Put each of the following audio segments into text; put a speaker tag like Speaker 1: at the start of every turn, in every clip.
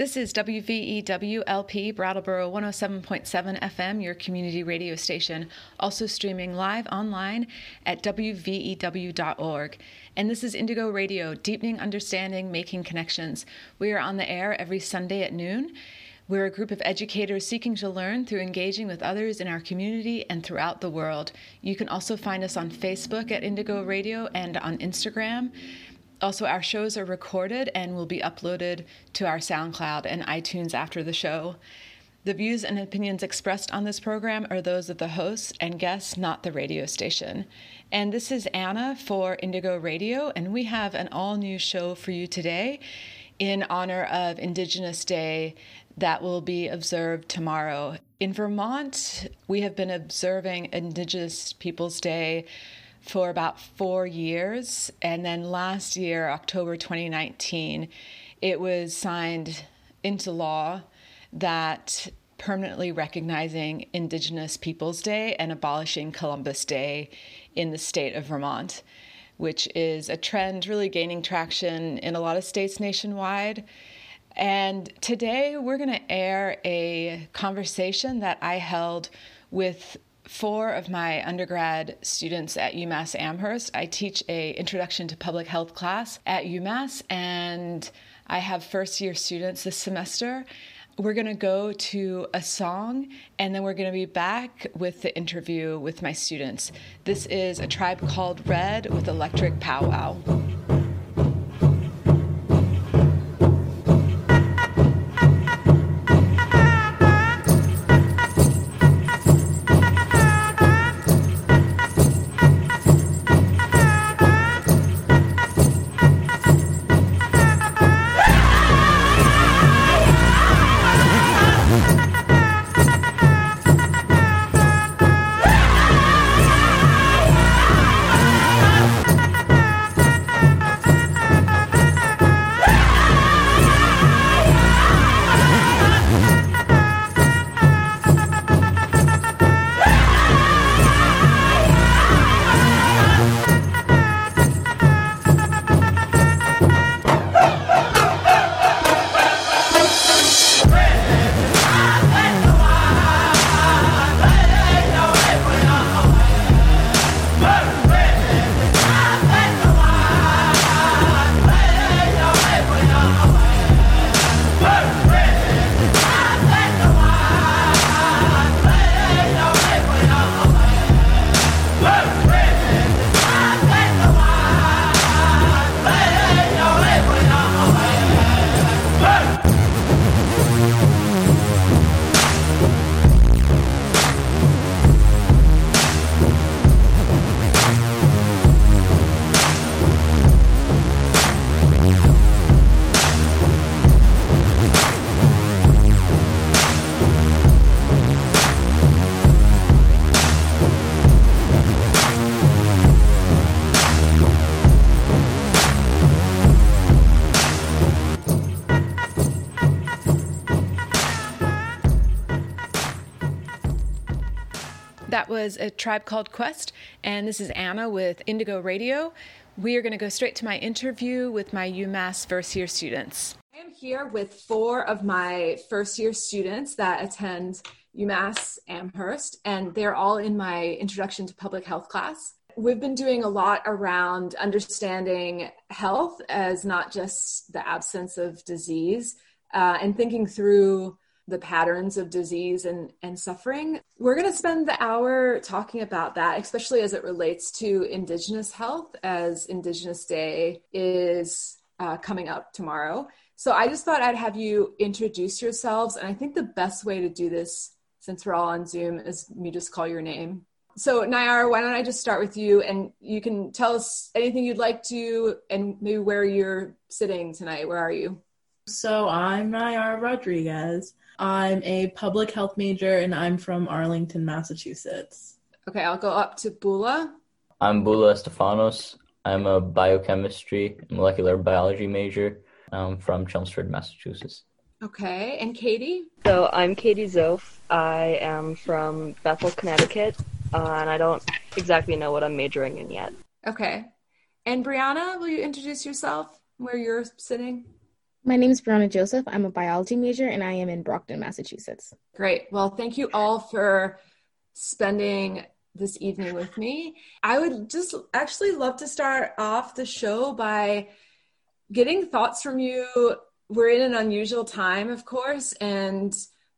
Speaker 1: This is WVEWLP Brattleboro 107.7 FM, your community radio station, also streaming live online at WVEW.org. And this is Indigo Radio, deepening understanding, making connections. We are on the air every Sunday at noon. We're a group of educators seeking to learn through engaging with others in our community and throughout the world. You can also find us on Facebook at Indigo Radio and on Instagram. Also, our shows are recorded and will be uploaded to our SoundCloud and iTunes after the show. The views and opinions expressed on this program are those of the hosts and guests, not the radio station. And this is Anna for Indigo Radio, and we have an all new show for you today in honor of Indigenous Day that will be observed tomorrow. In Vermont, we have been observing Indigenous Peoples Day for about four years. And then last year, October 2019, it was signed into law that permanently recognizing Indigenous Peoples Day and abolishing Columbus Day in the state of Vermont, which is a trend really gaining traction in a lot of states nationwide. And today we're going to air a conversation that I held with four of my undergrad students at UMass Amherst. I teach a introduction to public health class at UMass and I have first year students this semester. We're going to go to a song and then we're going to be back with the interview with my students. This is a tribe called Red with Electric Powwow. Was a tribe called Quest, and this is Anna with Indigo Radio. We are going to go straight to my interview with my UMass first year students. I am here with four of my first year students that attend UMass Amherst, and they're all in my Introduction to Public Health class. We've been doing a lot around understanding health as not just the absence of disease uh, and thinking through the patterns of disease and, and suffering. We're going to spend the hour talking about that, especially as it relates to Indigenous health, as Indigenous Day is uh, coming up tomorrow. So I just thought I'd have you introduce yourselves. And I think the best way to do this, since we're all on Zoom, is me just call your name. So, Nayara, why don't I just start with you and you can tell us anything you'd like to and maybe where you're sitting tonight. Where are you?
Speaker 2: So, I'm Nayara Rodriguez. I'm a public health major and I'm from Arlington, Massachusetts.
Speaker 1: Okay, I'll go up to Bula.
Speaker 3: I'm Bula Estefanos. I'm a biochemistry molecular biology major um, from Chelmsford, Massachusetts.
Speaker 1: Okay, and Katie?
Speaker 4: So I'm Katie Zof. I am from Bethel, Connecticut, uh, and I don't exactly know what I'm majoring in yet.
Speaker 1: Okay. And Brianna, will you introduce yourself, where you're sitting?
Speaker 5: My name is Brianna Joseph. I'm a biology major and I am in Brockton, Massachusetts.
Speaker 1: Great. Well, thank you all for spending this evening with me. I would just actually love to start off the show by getting thoughts from you. We're in an unusual time, of course, and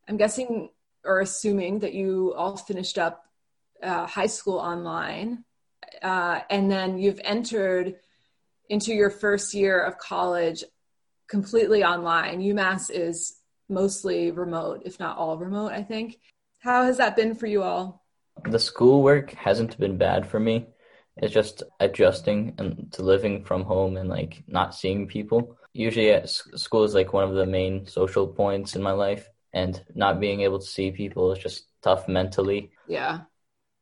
Speaker 1: I'm guessing or assuming that you all finished up uh, high school online, uh, and then you've entered into your first year of college completely online. UMass is mostly remote, if not all remote, I think. How has that been for you all?
Speaker 3: The schoolwork hasn't been bad for me. It's just adjusting and to living from home and like not seeing people. Usually, at school is like one of the main social points in my life, and not being able to see people is just tough mentally.
Speaker 1: Yeah.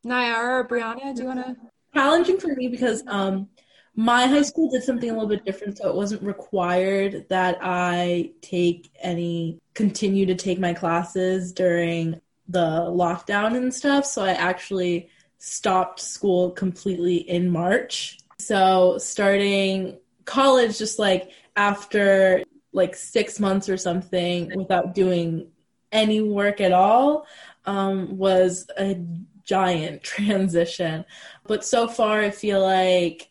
Speaker 1: Nayara or Brianna, do you want to?
Speaker 2: Challenging for me because um, my high school did something a little bit different, so it wasn't required that I take any, continue to take my classes during the lockdown and stuff. So I actually stopped school completely in March. So starting college, just like after like six months or something without doing any work at all, um, was a giant transition. But so far, I feel like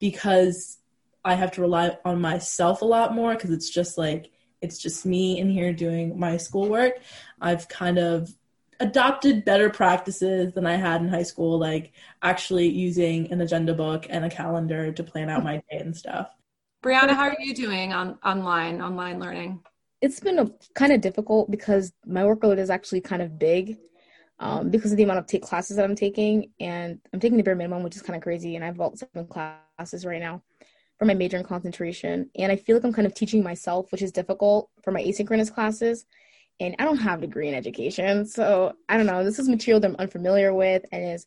Speaker 2: because I have to rely on myself a lot more because it's just like it's just me in here doing my schoolwork. I've kind of adopted better practices than I had in high school, like actually using an agenda book and a calendar to plan out my day and stuff.
Speaker 1: Brianna, how are you doing on online online learning?
Speaker 5: It's been a, kind of difficult because my workload is actually kind of big um, because of the amount of take classes that I'm taking, and I'm taking the bare minimum, which is kind of crazy. And I have about seven classes right now for my major in concentration, and I feel like I'm kind of teaching myself, which is difficult for my asynchronous classes. And I don't have a degree in education, so I don't know. This is material that I'm unfamiliar with, and is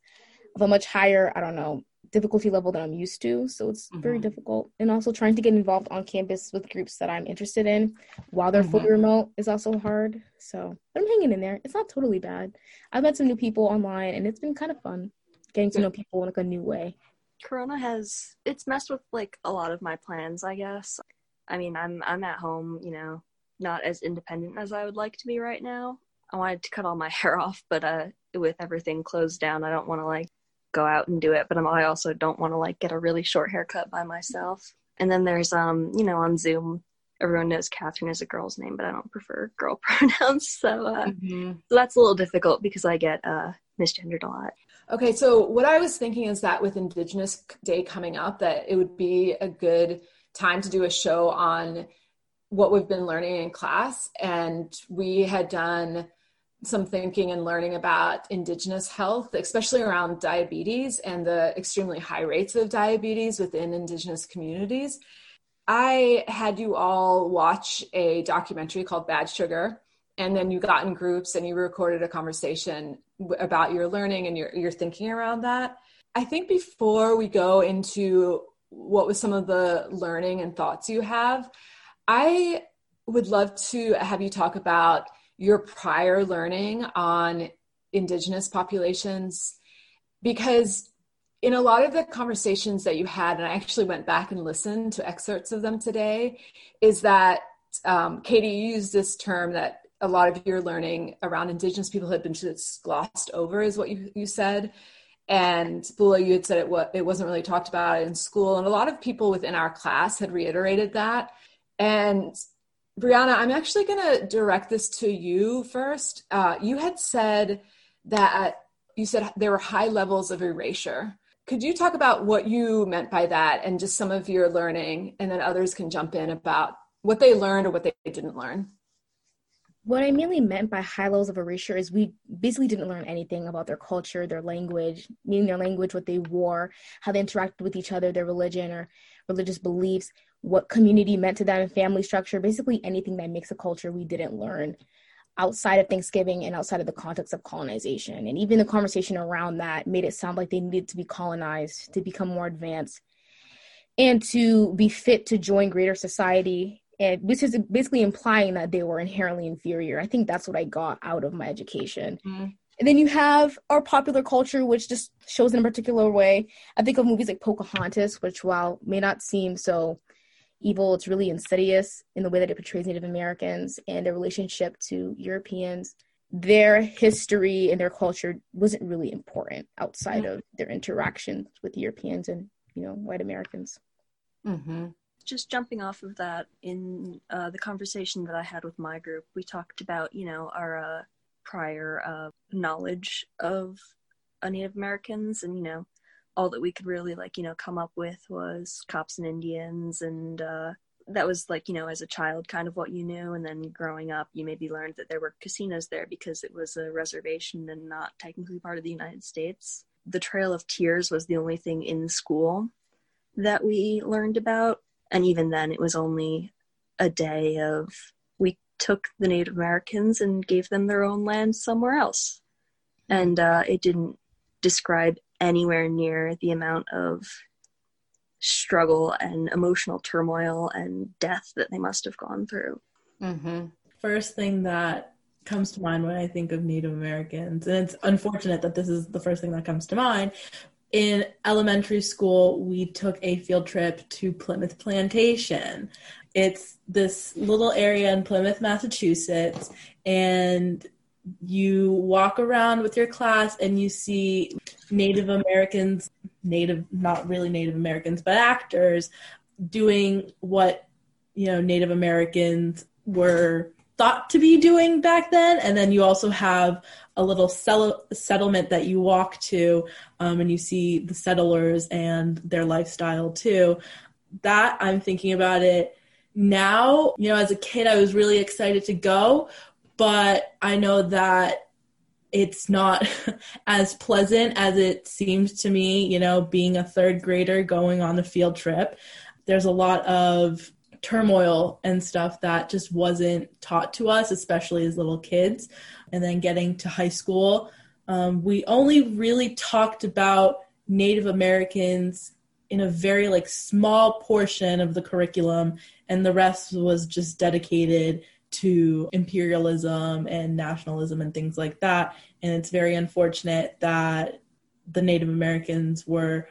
Speaker 5: of a much higher, I don't know, difficulty level that I'm used to. So it's mm-hmm. very difficult. And also trying to get involved on campus with groups that I'm interested in while they're mm-hmm. fully remote is also hard. So I'm hanging in there. It's not totally bad. I've met some new people online and it's been kind of fun getting to know people in like a new way.
Speaker 4: Corona has it's messed with like a lot of my plans, I guess. I mean, I'm I'm at home, you know, not as independent as I would like to be right now. I wanted to cut all my hair off, but uh with everything closed down, I don't want to like go out and do it, but I also don't want to like get a really short haircut by myself. And then there's um, you know, on Zoom, everyone knows Catherine is a girl's name, but I don't prefer girl pronouns, so uh, mm-hmm. so that's a little difficult because I get uh misgendered a lot.
Speaker 1: Okay, so what I was thinking is that with Indigenous Day coming up, that it would be a good time to do a show on what we've been learning in class, and we had done some thinking and learning about indigenous health, especially around diabetes and the extremely high rates of diabetes within indigenous communities. I had you all watch a documentary called Bad Sugar, and then you got in groups and you recorded a conversation about your learning and your, your thinking around that. I think before we go into what was some of the learning and thoughts you have, I would love to have you talk about your prior learning on indigenous populations because in a lot of the conversations that you had and i actually went back and listened to excerpts of them today is that um, katie used this term that a lot of your learning around indigenous people had been just glossed over is what you, you said and Bula, you had said it, what, it wasn't really talked about in school and a lot of people within our class had reiterated that and Brianna, I'm actually going to direct this to you first. Uh, you had said that you said there were high levels of erasure. Could you talk about what you meant by that and just some of your learning, and then others can jump in about what they learned or what they didn't learn?
Speaker 5: What I mainly meant by high levels of erasure is we basically didn't learn anything about their culture, their language, meaning their language, what they wore, how they interacted with each other, their religion or religious beliefs what community meant to them and family structure, basically anything that makes a culture we didn't learn outside of Thanksgiving and outside of the context of colonization. And even the conversation around that made it sound like they needed to be colonized to become more advanced and to be fit to join greater society. And which is basically implying that they were inherently inferior. I think that's what I got out of my education. Mm-hmm. And then you have our popular culture, which just shows in a particular way. I think of movies like Pocahontas, which while may not seem so evil. It's really insidious in the way that it portrays Native Americans and their relationship to Europeans. Their history and their culture wasn't really important outside of their interactions with Europeans and you know white Americans.
Speaker 1: Mm-hmm.
Speaker 4: Just jumping off of that, in uh, the conversation that I had with my group, we talked about you know our uh, prior uh, knowledge of Native Americans, and you know all that we could really like you know come up with was cops and Indians, and uh, that was like you know as a child kind of what you knew, and then growing up you maybe learned that there were casinos there because it was a reservation and not technically part of the United States. The Trail of Tears was the only thing in school that we learned about, and even then it was only a day of we took the Native Americans and gave them their own land somewhere else, and uh, it didn't describe anywhere near the amount of struggle and emotional turmoil and death that they must have gone through.
Speaker 1: Mm-hmm.
Speaker 2: First thing that comes to mind when I think of Native Americans, and it's unfortunate that this is the first thing that comes to mind. In elementary school, we took a field trip to Plymouth Plantation. It's this little area in Plymouth, Massachusetts, and you walk around with your class and you see Native Americans, Native, not really Native Americans, but actors doing what, you know, Native Americans were thought to be doing back then. And then you also have a little sell- settlement that you walk to um, and you see the settlers and their lifestyle too. That I'm thinking about it now. You know, as a kid, I was really excited to go, but I know that it's not as pleasant as it seems to me, you know, being a third grader going on the field trip. There's a lot of turmoil and stuff that just wasn't taught to us, especially as little kids. And then getting to high school, um, we only really talked about Native Americans in a very like small portion of the curriculum, and the rest was just dedicated to imperialism and nationalism and things like that. And it's very unfortunate that the Native Americans were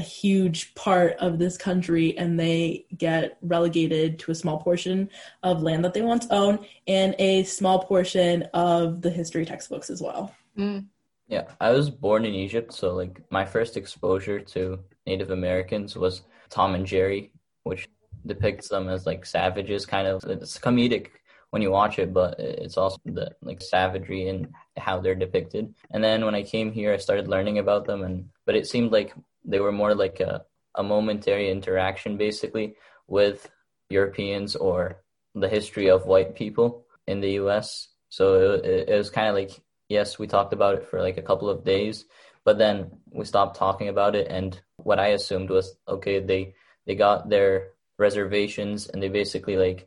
Speaker 2: a huge part of this country and they get relegated to a small portion of land that they once owned and a small portion of the history textbooks as well.
Speaker 1: Mm.
Speaker 3: Yeah, I was born in Egypt, so like my first exposure to Native Americans was Tom and Jerry, which depicts them as like savages kind of it's comedic when you watch it, but it's also the like savagery and how they're depicted. And then when I came here, I started learning about them, and but it seemed like they were more like a a momentary interaction, basically, with Europeans or the history of white people in the U.S. So it, it was kind of like yes, we talked about it for like a couple of days, but then we stopped talking about it, and what I assumed was okay, they they got their reservations and they basically like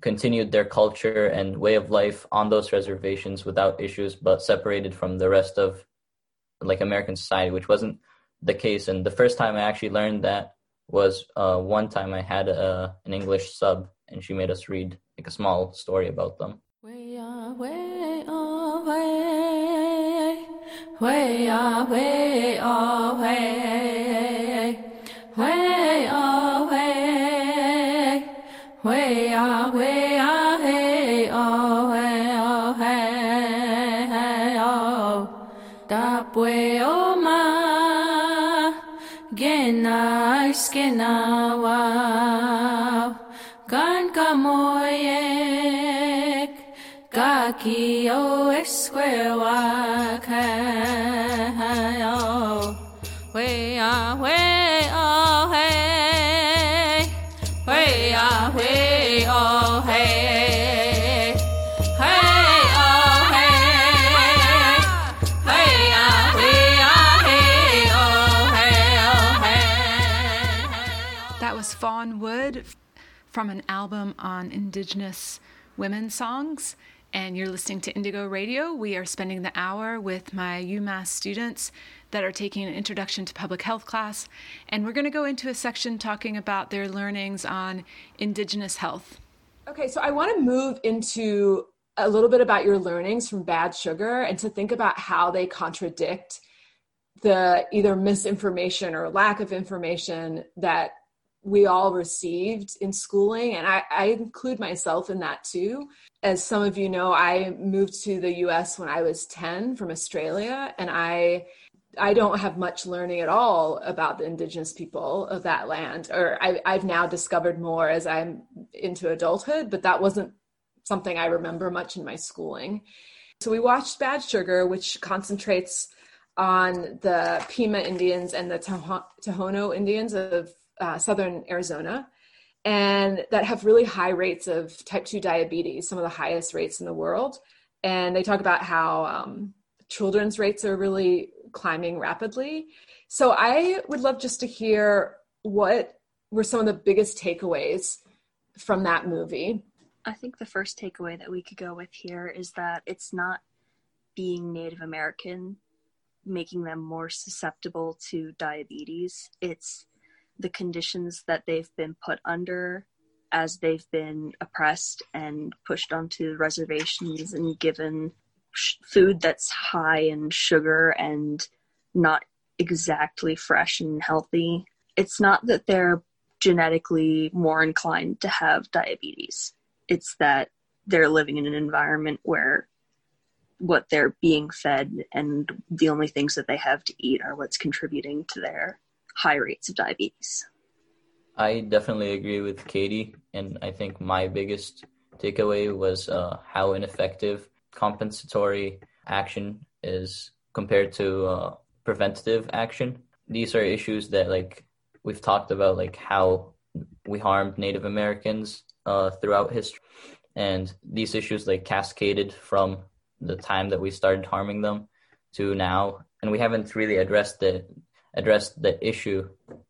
Speaker 3: continued their culture and way of life on those reservations without issues, but separated from the rest of like American society, which wasn't the case. And the first time I actually learned that was uh, one time I had a, an English sub, and she made us read like a small story about them. Way, uh, way, way, way, way, oh, skinawa kan kamoyek kakio esquewa
Speaker 6: Fawn Wood from an album on Indigenous women songs. And you're listening to Indigo Radio. We are spending the hour with my UMass students that are taking an introduction to public health class. And we're going to go into a section talking about their learnings on Indigenous health.
Speaker 1: Okay, so I want to move into a little bit about your learnings from Bad Sugar and to think about how they contradict the either misinformation or lack of information that we all received in schooling. And I, I include myself in that too. As some of you know, I moved to the US when I was 10 from Australia, and I I don't have much learning at all about the indigenous people of that land, or I, have now discovered more as I'm into adulthood, but that wasn't something I remember much in my schooling. So we watched Bad Sugar, which concentrates on the Pima Indians and the Tohono Indians of uh, southern Arizona, and that have really high rates of type 2 diabetes, some of the highest rates in the world. And they talk about how um, children's rates are really climbing rapidly. So I would love just to hear what were some of the biggest takeaways from that movie.
Speaker 4: I think the first takeaway that we could go with here is that it's not being Native American making them more susceptible to diabetes. It's the conditions that they've been put under as they've been oppressed and pushed onto reservations and given sh- food that's high in sugar and not exactly fresh and healthy. It's not that they're genetically more inclined to have diabetes, it's that they're living in an environment where what they're being fed and the only things that they have to eat are what's contributing to their high rates of diabetes.
Speaker 3: I definitely agree with Katie, and I think my biggest takeaway was uh, how ineffective compensatory action is compared to uh, preventative action. These are issues that, like, we've talked about, like how we harmed Native Americans uh, throughout history, and these issues like cascaded from the time that we started harming them to now, and we haven't really addressed the addressed the issue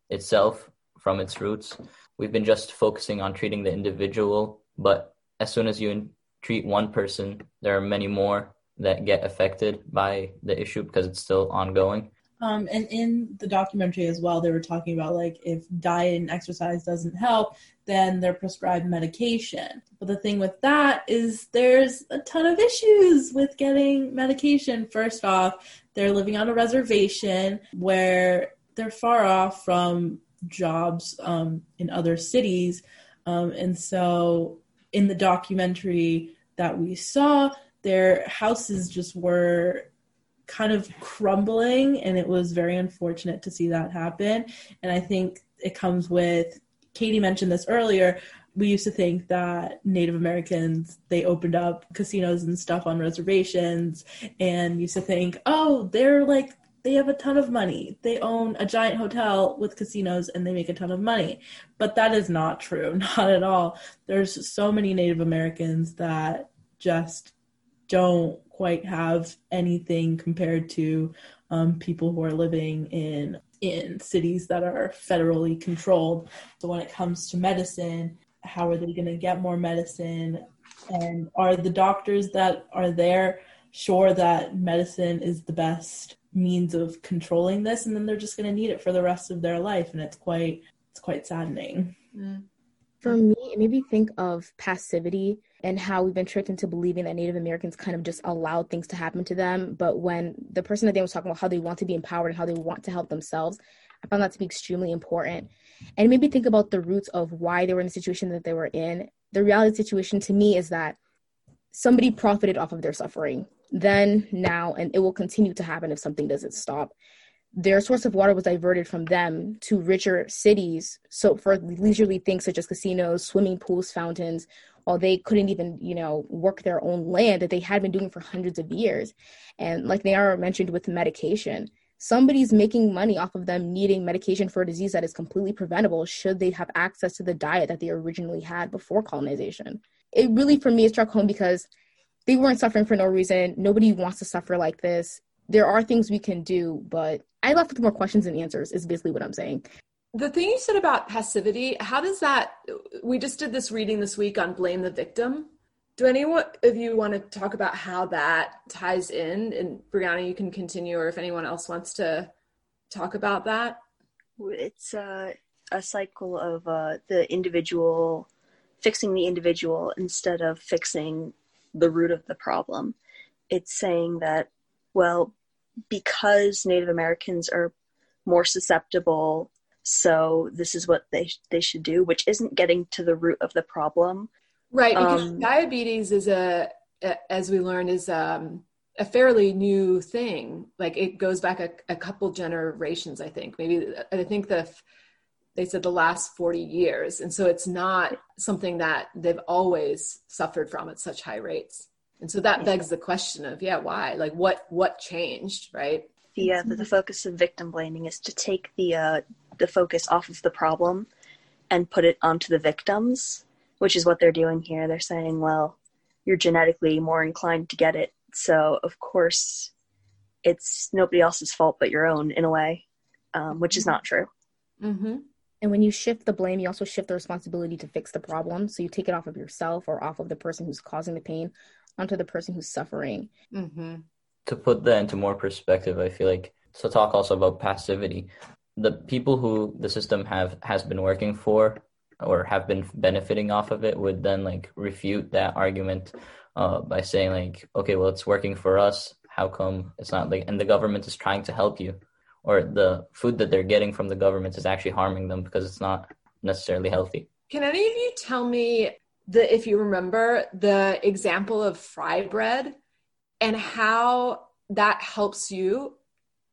Speaker 3: itself from its roots. We've been just focusing on treating the individual, but as soon as you treat one person, there are many more that get affected by the issue because it's still ongoing.
Speaker 2: Um, and in the documentary as well, they were talking about like if diet and exercise doesn't help, then they're prescribed medication. But the thing with that is there's a ton of issues with getting medication. First off, they're living on a reservation where they're far off from jobs um, in other cities. Um, and so in the documentary that we saw, their houses just were kind of crumbling, and it was very unfortunate to see that happen. And I think it comes with Katie mentioned this earlier. We used to think that Native Americans they opened up casinos and stuff on reservations, and used to think, oh, they're like they have a ton of money. They own a giant hotel with casinos and they make a ton of money. But that is not true, not at all. There's so many Native Americans that just don't quite have anything compared to um, people who are living in in cities that are federally controlled. So when it comes to medicine, how are they going to get more medicine? And are the doctors that are there sure that medicine is the best means of controlling this and then they're just going to need it for the rest of their life and it's quite it's quite saddening mm.
Speaker 5: for me it made me think of passivity and how we've been tricked into believing that native americans kind of just allowed things to happen to them but when the person that they was talking about how they want to be empowered and how they want to help themselves i found that to be extremely important and it made me think about the roots of why they were in the situation that they were in the reality situation to me is that somebody profited off of their suffering then, now, and it will continue to happen if something doesn't stop. Their source of water was diverted from them to richer cities. So for leisurely things such as casinos, swimming pools, fountains, while they couldn't even, you know, work their own land that they had been doing for hundreds of years. And like Nayara mentioned with medication, somebody's making money off of them needing medication for a disease that is completely preventable should they have access to the diet that they originally had before colonization. It really, for me, struck home because they weren't suffering for no reason. Nobody wants to suffer like this. There are things we can do, but I left with more questions than answers, is basically what I'm saying.
Speaker 1: The thing you said about passivity, how does that? We just did this reading this week on Blame the Victim. Do anyone of you want to talk about how that ties in? And Brianna, you can continue, or if anyone else wants to talk about that.
Speaker 4: It's uh, a cycle of uh, the individual fixing the individual instead of fixing the root of the problem. It's saying that, well, because Native Americans are more susceptible so this is what they they should do, which isn't getting to the root of the problem.
Speaker 1: Right, because um, diabetes is a, as we learned, is um, a fairly new thing. Like it goes back a, a couple generations, I think. Maybe I think the they said the last 40 years, and so it's not something that they've always suffered from at such high rates. And so that begs the question of, yeah, why? Like, what what changed, right?
Speaker 4: The uh, the focus of victim blaming is to take the uh, the focus off of the problem and put it onto the victims, which is what they're doing here. They're saying, well, you're genetically more inclined to get it. So, of course, it's nobody else's fault but your own in a way, um, which is not true.
Speaker 5: Mm-hmm. And when you shift the blame, you also shift the responsibility to fix the problem. So you take it off of yourself or off of the person who's causing the pain onto the person who's suffering.
Speaker 3: Mm-hmm. To put that into more perspective, I feel like to talk also about passivity the people who the system have has been working for or have been benefiting off of it would then like refute that argument uh, by saying like okay well it's working for us. How come it's not like and the government is trying to help you or the food that they're getting from the government is actually harming them because it's not necessarily healthy.
Speaker 1: Can any of you tell me the if you remember the example of fry bread and how that helps you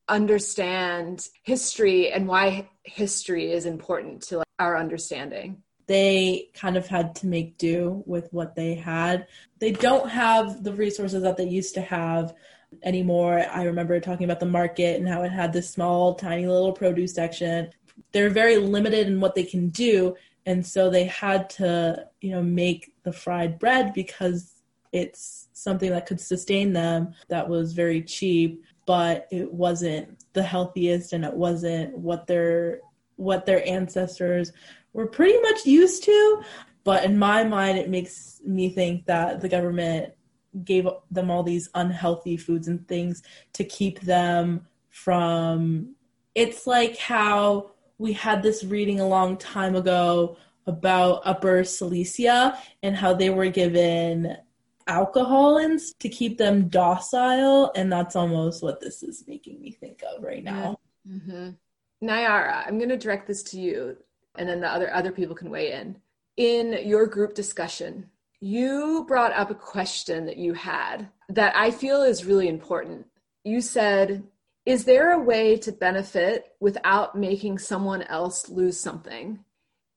Speaker 1: understand history and why history is important to like, our understanding.
Speaker 2: They kind of had to make do with what they had. They don't have the resources that they used to have anymore. I remember talking about the market and how it had this small, tiny little produce section. They're very limited in what they can do. And so they had to, you know, make the fried bread because it's something that could sustain them that was very cheap but it wasn't the healthiest and it wasn't what their what their ancestors were pretty much used to but in my mind it makes me think that the government gave them all these unhealthy foods and things to keep them from it's like how we had this reading a long time ago about upper silesia and how they were given alcohol in to keep them docile and that's almost what this is making me think of right now
Speaker 1: mm-hmm. Nayara i'm going to direct this to you and then the other other people can weigh in. In your group discussion you brought up a question that you had that i feel is really important. You said is there a way to benefit without making someone else lose something?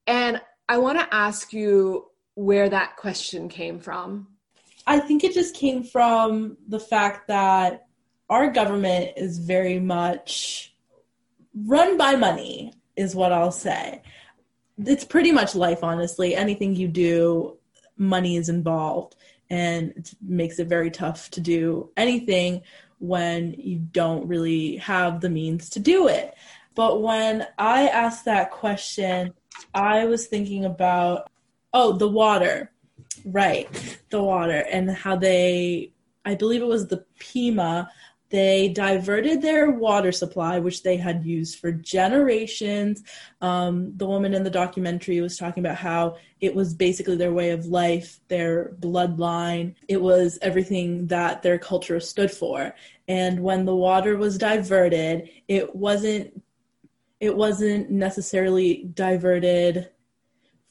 Speaker 1: And i want to ask you where that question came from.
Speaker 2: I think it just came from the fact that our government is very much run by money, is what I'll say. It's pretty much life, honestly. Anything you do, money is involved, and it makes it very tough to do anything when you don't really have the means to do it. But when I asked that question, I was thinking about, oh, the water Right, the water and how they, I believe it was the Pima, they diverted their water supply, which they had used for generations. Um, the woman in the documentary was talking about how it was basically their way of life, their bloodline. It was everything that their culture stood for. And when the water was diverted, it wasn't it wasn't necessarily diverted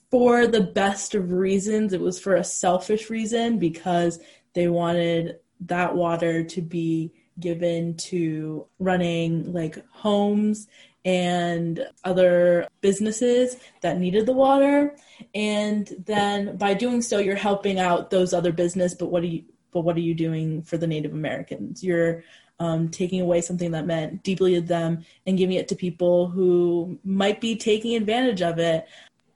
Speaker 2: for the best of reasons. It was for a selfish reason because they wanted that water to be given to running like homes and other businesses that needed the water. And then by doing so you're helping out those other business but what are you but what are you doing for the native americans? You're um, taking away something that meant deeply to them and giving it to people who might be taking advantage of it.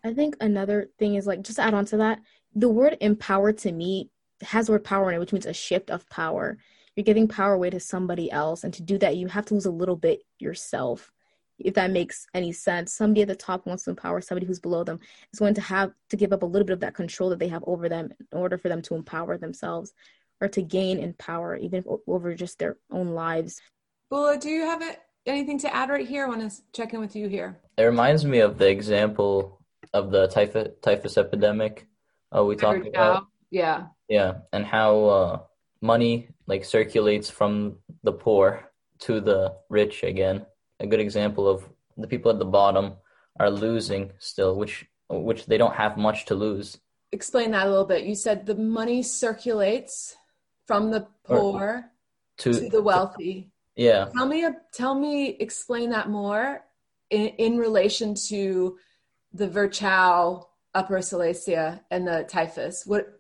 Speaker 5: I think another thing is like just add on to that, the word empower to me has the word power in it, which means a shift of power. You're giving power away to somebody else, and to do that, you have to lose a little bit yourself. If that makes any sense, somebody at the top wants to empower somebody who's below them is going to have to give up a little bit of that control that they have over them in order for them to empower themselves or to gain in power, even over just their own lives.
Speaker 1: Bula, do you have anything to add right here? I want to check in with you here.
Speaker 3: It reminds me of the example of the typhus typhus epidemic uh, we talked about.
Speaker 1: Yeah.
Speaker 3: Yeah, and how uh, money like circulates from the poor to the rich again. A good example of the people at the bottom are losing still, which which they don't have much to lose.
Speaker 1: Explain that a little bit. You said the money circulates from the poor to, to the wealthy.
Speaker 3: To, yeah.
Speaker 1: Tell me tell me explain that more in, in relation to the Virchow Upper Silesia and the typhus. What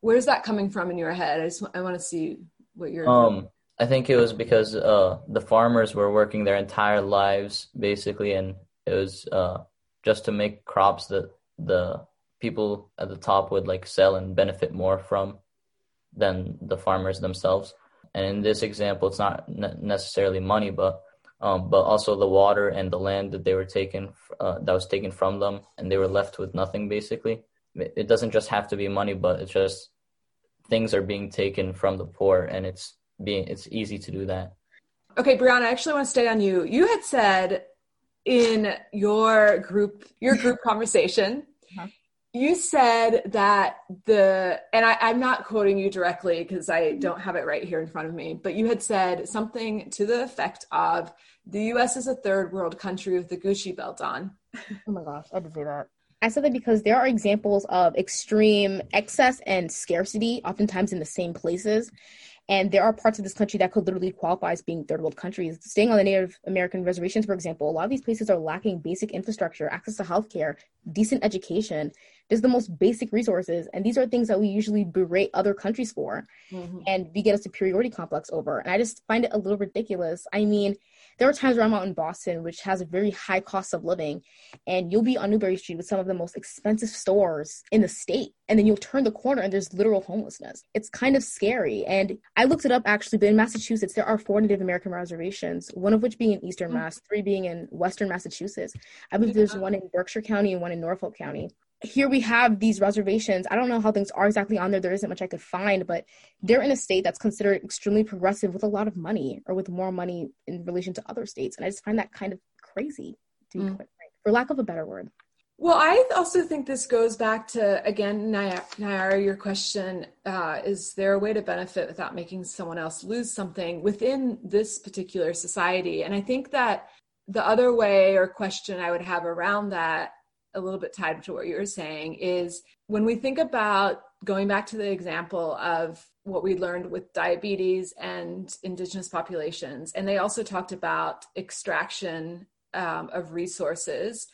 Speaker 1: where's that coming from in your head? I just I want to see what you're
Speaker 3: um I think it was because uh the farmers were working their entire lives basically and it was uh just to make crops that the people at the top would like sell and benefit more from than the farmers themselves. And in this example, it's not necessarily money, but um, but also the water and the land that they were taken uh, that was taken from them, and they were left with nothing basically. It doesn't just have to be money, but it's just things are being taken from the poor, and it's being it's easy to do that.
Speaker 1: Okay, Brianna, I actually want to stay on you. You had said in your group your group conversation uh-huh. you said that the and I, i'm not quoting you directly because i don't have it right here in front of me but you had said something to the effect of the us is a third world country with the gucci belt on
Speaker 5: oh my gosh i did say that I said that because there are examples of extreme excess and scarcity, oftentimes in the same places. And there are parts of this country that could literally qualify as being third world countries. Staying on the Native American reservations, for example, a lot of these places are lacking basic infrastructure, access to healthcare, decent education. just the most basic resources. And these are things that we usually berate other countries for. Mm-hmm. And we get a superiority complex over. And I just find it a little ridiculous. I mean, there are times where I'm out in Boston, which has a very high cost of living, and you'll be on Newbury Street with some of the most expensive stores in the state. And then you'll turn the corner and there's literal homelessness. It's kind of scary. And I looked it up actually, but in Massachusetts, there are four Native American reservations, one of which being in Eastern mm-hmm. Mass, three being in Western Massachusetts. I believe there's one in Berkshire County and one in Norfolk County here we have these reservations. I don't know how things are exactly on there. There isn't much I could find, but they're in a state that's considered extremely progressive with a lot of money or with more money in relation to other states. And I just find that kind of crazy, to mm. quite for lack of a better word.
Speaker 1: Well, I also think this goes back to, again, Nayara, your question uh, is there a way to benefit without making someone else lose something within this particular society? And I think that the other way or question I would have around that a little bit tied to what you were saying is when we think about going back to the example of what we learned with diabetes and indigenous populations and they also talked about extraction um, of resources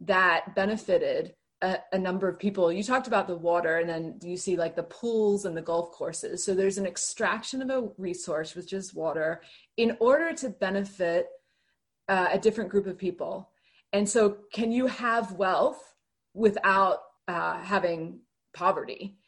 Speaker 1: that benefited a, a, number of people. You talked about the water and then you see like the pools and the golf courses. So there's an extraction of a resource which is water in order to benefit uh, a different group of people and so, can you have wealth without uh, having poverty?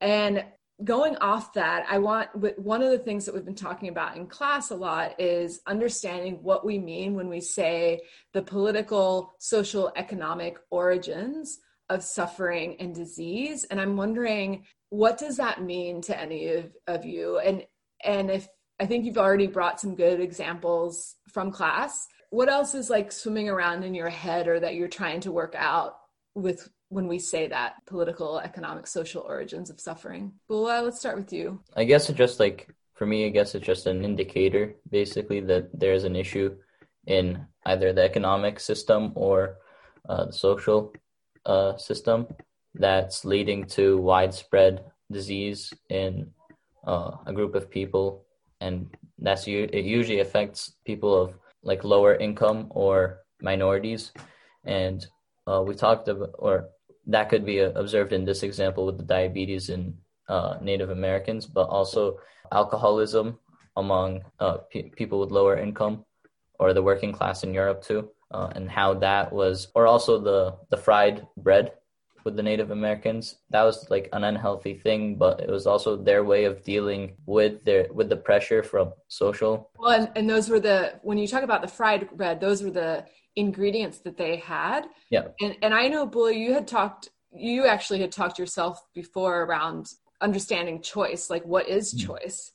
Speaker 1: And going off that, I want one of the things that we've been talking about in class a lot is understanding what we mean when we say the political, social, economic origins of suffering and disease. And I'm wondering, what does that mean to any of, of you? And and if I think you've already brought some good examples from class what else is like swimming around in your head or that you're trying to work out with when we say that political, economic, social origins of suffering? Bula, let's start with you.
Speaker 3: I guess it just like for me, I guess it's just an indicator basically that there's an issue in either the economic system or uh, the social uh, system that's leading to widespread disease in uh, a group of people, and that's it usually affects people of like lower income or minorities. And uh, we talked about, or that could be observed in this example with the diabetes in uh, Native Americans, but also alcoholism among uh, people with lower income or the working class in Europe too, uh, and how that was, or also the the fried bread with the Native Americans. That was like an unhealthy thing, but it was also their way of dealing with their with the pressure from social.
Speaker 1: Well, and, and those were the when you talk about the fried bread, those were the ingredients that they had.
Speaker 3: Yeah.
Speaker 1: And and I know, Bully, you had talked. You actually had talked yourself before around understanding choice, like what is mm. choice,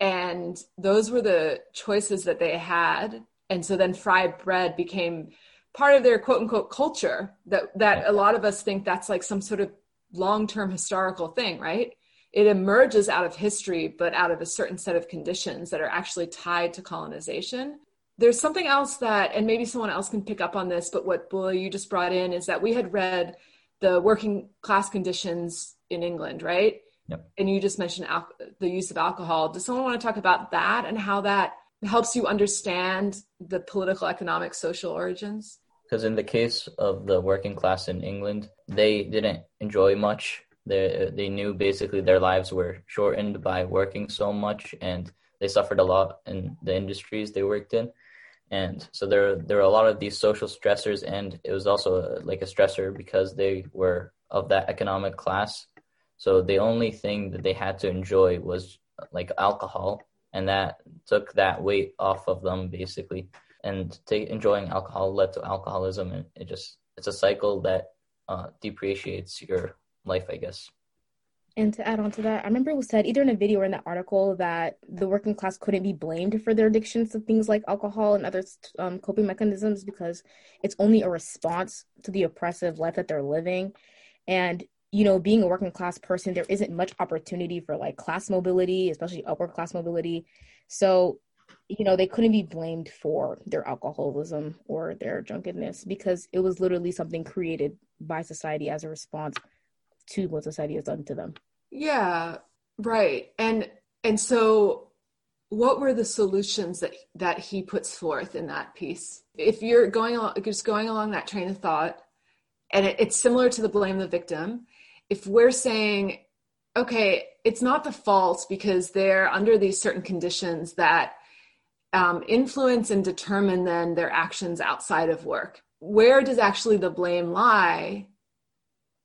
Speaker 1: and those were the choices that they had. And so then fried bread became part of their quote unquote culture that that a lot of us think that's like some sort of long-term historical thing right it emerges out of history but out of a certain set of conditions that are actually tied to colonization there's something else that, and maybe someone else can pick up on this, but what Bula you just brought in is that we had read the working class conditions in England, right?
Speaker 3: Yep.
Speaker 1: And you just mentioned al- the use of alcohol. Does someone want to talk about that and how that helps you understand the political, economic, social origins?
Speaker 3: Because in the case of the working class in England, they didn't enjoy much. They they knew basically their lives were shortened by working so much, and they suffered a lot in the industries they worked in and so there there are a lot of these social stressors and it was also like a stressor because they were of that economic class so the only thing that they had to enjoy was like alcohol and that took that weight off of them basically and enjoying alcohol led to alcoholism and it just it's a cycle that uh, depreciates your life i guess
Speaker 5: and to add on to that, I remember it was said either in a video or in the article that the working class couldn't be blamed for their addictions to things like alcohol and other um, coping mechanisms because it's only a response to the oppressive life that they're living. And, you know, being a working class person, there isn't much opportunity for like class mobility, especially upward class mobility. So, you know, they couldn't be blamed for their alcoholism or their drunkenness because it was literally something created by society as a response to what society has done to them.
Speaker 1: Yeah, right. And and so what were the solutions that that he puts forth in that piece? If you're going along just going along that train of thought, and it, it's similar to the blame the victim, if we're saying, okay, it's not the fault because they're under these certain conditions that um, influence and determine then their actions outside of work. Where does actually the blame lie?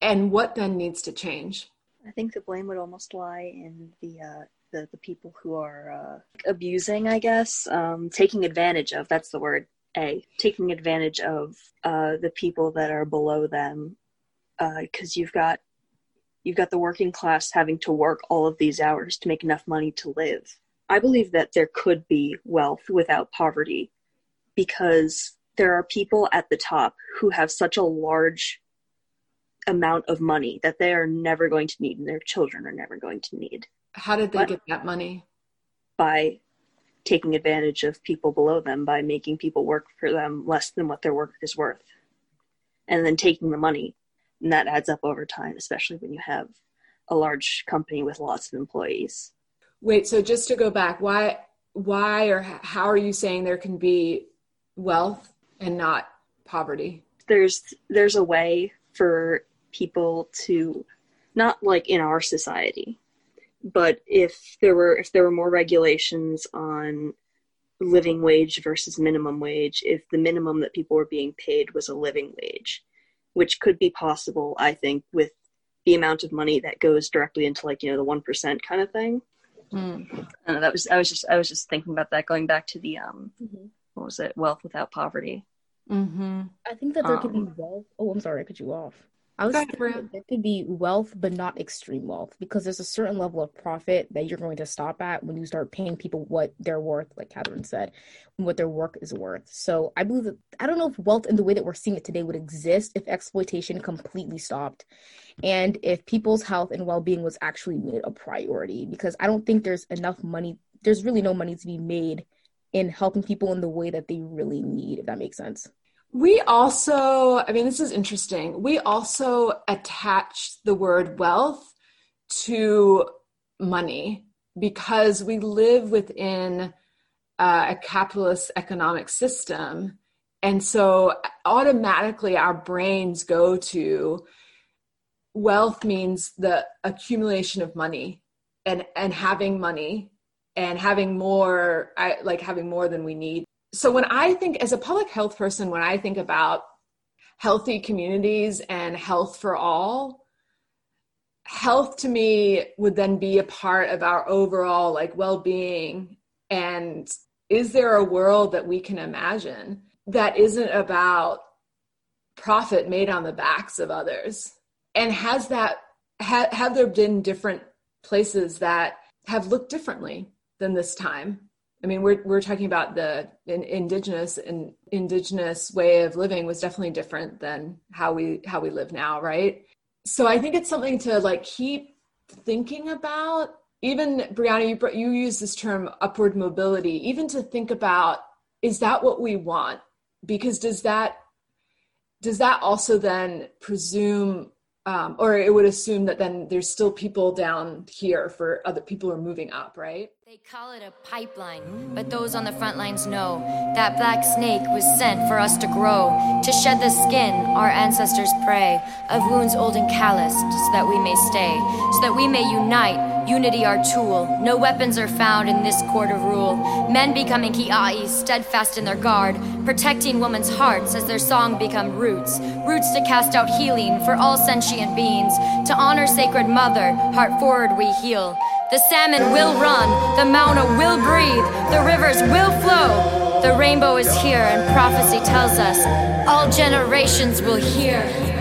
Speaker 1: And what then needs to change?
Speaker 4: I think the blame would almost lie in the uh, the, the people who are uh, abusing, I guess, um, taking advantage of. That's the word. A taking advantage of uh, the people that are below them, because uh, you've got you've got the working class having to work all of these hours to make enough money to live. I believe that there could be wealth without poverty, because there are people at the top who have such a large amount of money that they are never going to need and their children are never going to need.
Speaker 1: How did they but get that money?
Speaker 4: By taking advantage of people below them, by making people work for them less than what their work is worth, and then taking the money. And that adds up over time, especially when you have a large company with lots of employees.
Speaker 1: Wait, so just to go back, why why or how are you saying there can be wealth and not poverty?
Speaker 4: There's there's a way for people to not like in our society but if there were if there were more regulations on living wage versus minimum wage if the minimum that people were being paid was a living wage which could be possible i think with the amount of money that goes directly into like you know the 1% kind of thing mm. that was i was just i was just thinking about that going back to the um mm-hmm. what was it wealth without poverty
Speaker 5: mm-hmm. i think that there um, could be wealth oh i'm sorry i cut you off I was thinking there could be wealth, but not extreme wealth, because there's a certain level of profit that you're going to stop at when you start paying people what they're worth, like Catherine said, what their work is worth. So I believe that I don't know if wealth in the way that we're seeing it today would exist if exploitation completely stopped, and if people's health and well-being was actually made a priority. Because I don't think there's enough money. There's really no money to be made in helping people in the way that they really need. If that makes sense.
Speaker 1: We also, I mean, this is interesting. We also attach the word wealth to money because we live within uh, a capitalist economic system. And so automatically our brains go to wealth means the accumulation of money and, and having money and having more, like having more than we need so when I think as a public health person, when I think about healthy communities and health for all, health to me would then be a part of our overall like well-being. And is there a world that we can imagine that isn't about profit made on the backs of others? And has that ha, have there been different places that have looked differently than this time I mean, we're we're talking about the in, indigenous and indigenous way of living was definitely different than how we how we live now, right? So I think it's something to like keep thinking about. Even Brianna, you you use this term upward mobility. Even to think about is that what we want because does that does that also then presume um, or it would assume that then there's still people down here for other people who are moving up, right?
Speaker 7: They call it a pipeline, but those on the front lines know that black snake was sent for us to grow, to shed the skin our ancestors pray of wounds old and calloused, so that we may stay, so that we may unite Unity our tool. No weapons are found in this court of rule. Men becoming ki'ai, steadfast in their guard, protecting women's hearts as their song become roots. Roots to cast out healing for all sentient beings. To honor sacred mother, heart forward we heal. The salmon will run, the Mauna will breathe, the rivers will flow. The rainbow is here, and prophecy tells us all generations will hear.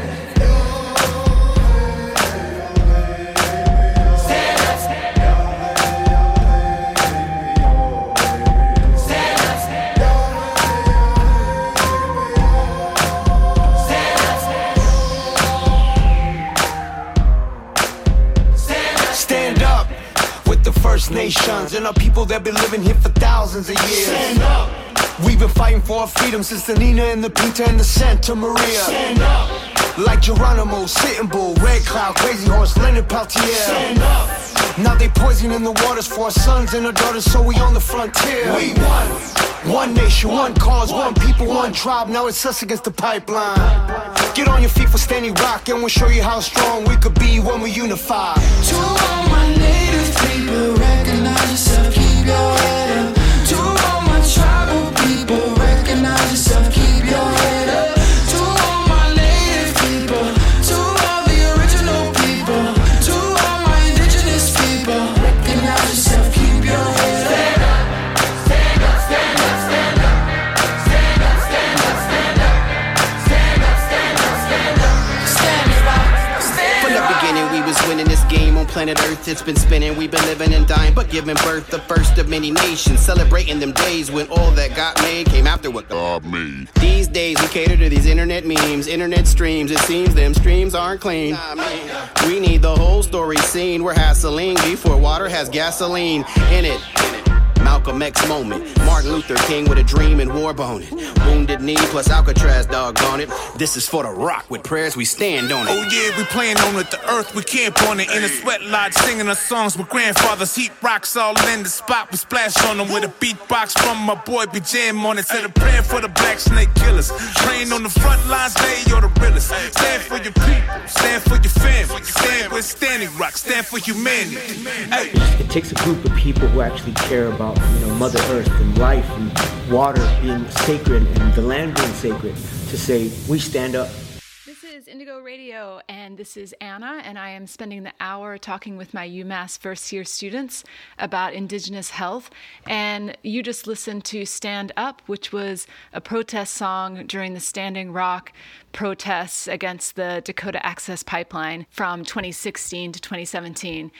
Speaker 8: Nations and our people that been living here for thousands of years. Stand up. We've been fighting for our freedom since the Nina and the Pinta and the Santa Maria. Stand up. Like Geronimo, Sitting Bull, Red Cloud, Crazy Horse, Leonard Peltier. Stand up. Now they poisoning in the waters for our sons and our daughters, so we on the frontier. We won. One nation, one cause, one people, one tribe. Now it's us against the pipeline. Get on your feet for Standing Rock, and we'll show you how strong we could be when we unify. To all my native people, recognize planet Earth, it's been spinning. We've been living and dying, but giving birth the first of many nations. Celebrating them days when all that got made came after what God ah, made. These days we cater to these internet memes, internet streams. It seems them streams aren't clean. We need the whole story seen where hassling before water has gasoline in it. Malcolm X moment. Martin Luther King with a dream and war bone it. Wounded knee plus Alcatraz dog doggone it. This is for the rock with prayers we stand on it. Oh yeah, we playing on it. The earth we camp on it. In a sweat lodge singing our songs with grandfathers. Heat rocks all in the spot. We splash on them with a beatbox from my boy. We jam on it. Said a prayer for the black snake killers. Praying on the front lines, they are the realest. Stand for your people. Stand for your family. Stand with Standing Rock. Stand for humanity. Hey.
Speaker 9: It takes a group of people who actually care about you know, Mother Earth and life and water being sacred and the land being sacred to say, we stand up.
Speaker 6: This is Indigo Radio, and this is Anna, and I am spending the hour talking with my UMass first year students about Indigenous health. And you just listened to Stand Up, which was a protest song during the Standing Rock protests against the Dakota Access Pipeline from 2016 to 2017.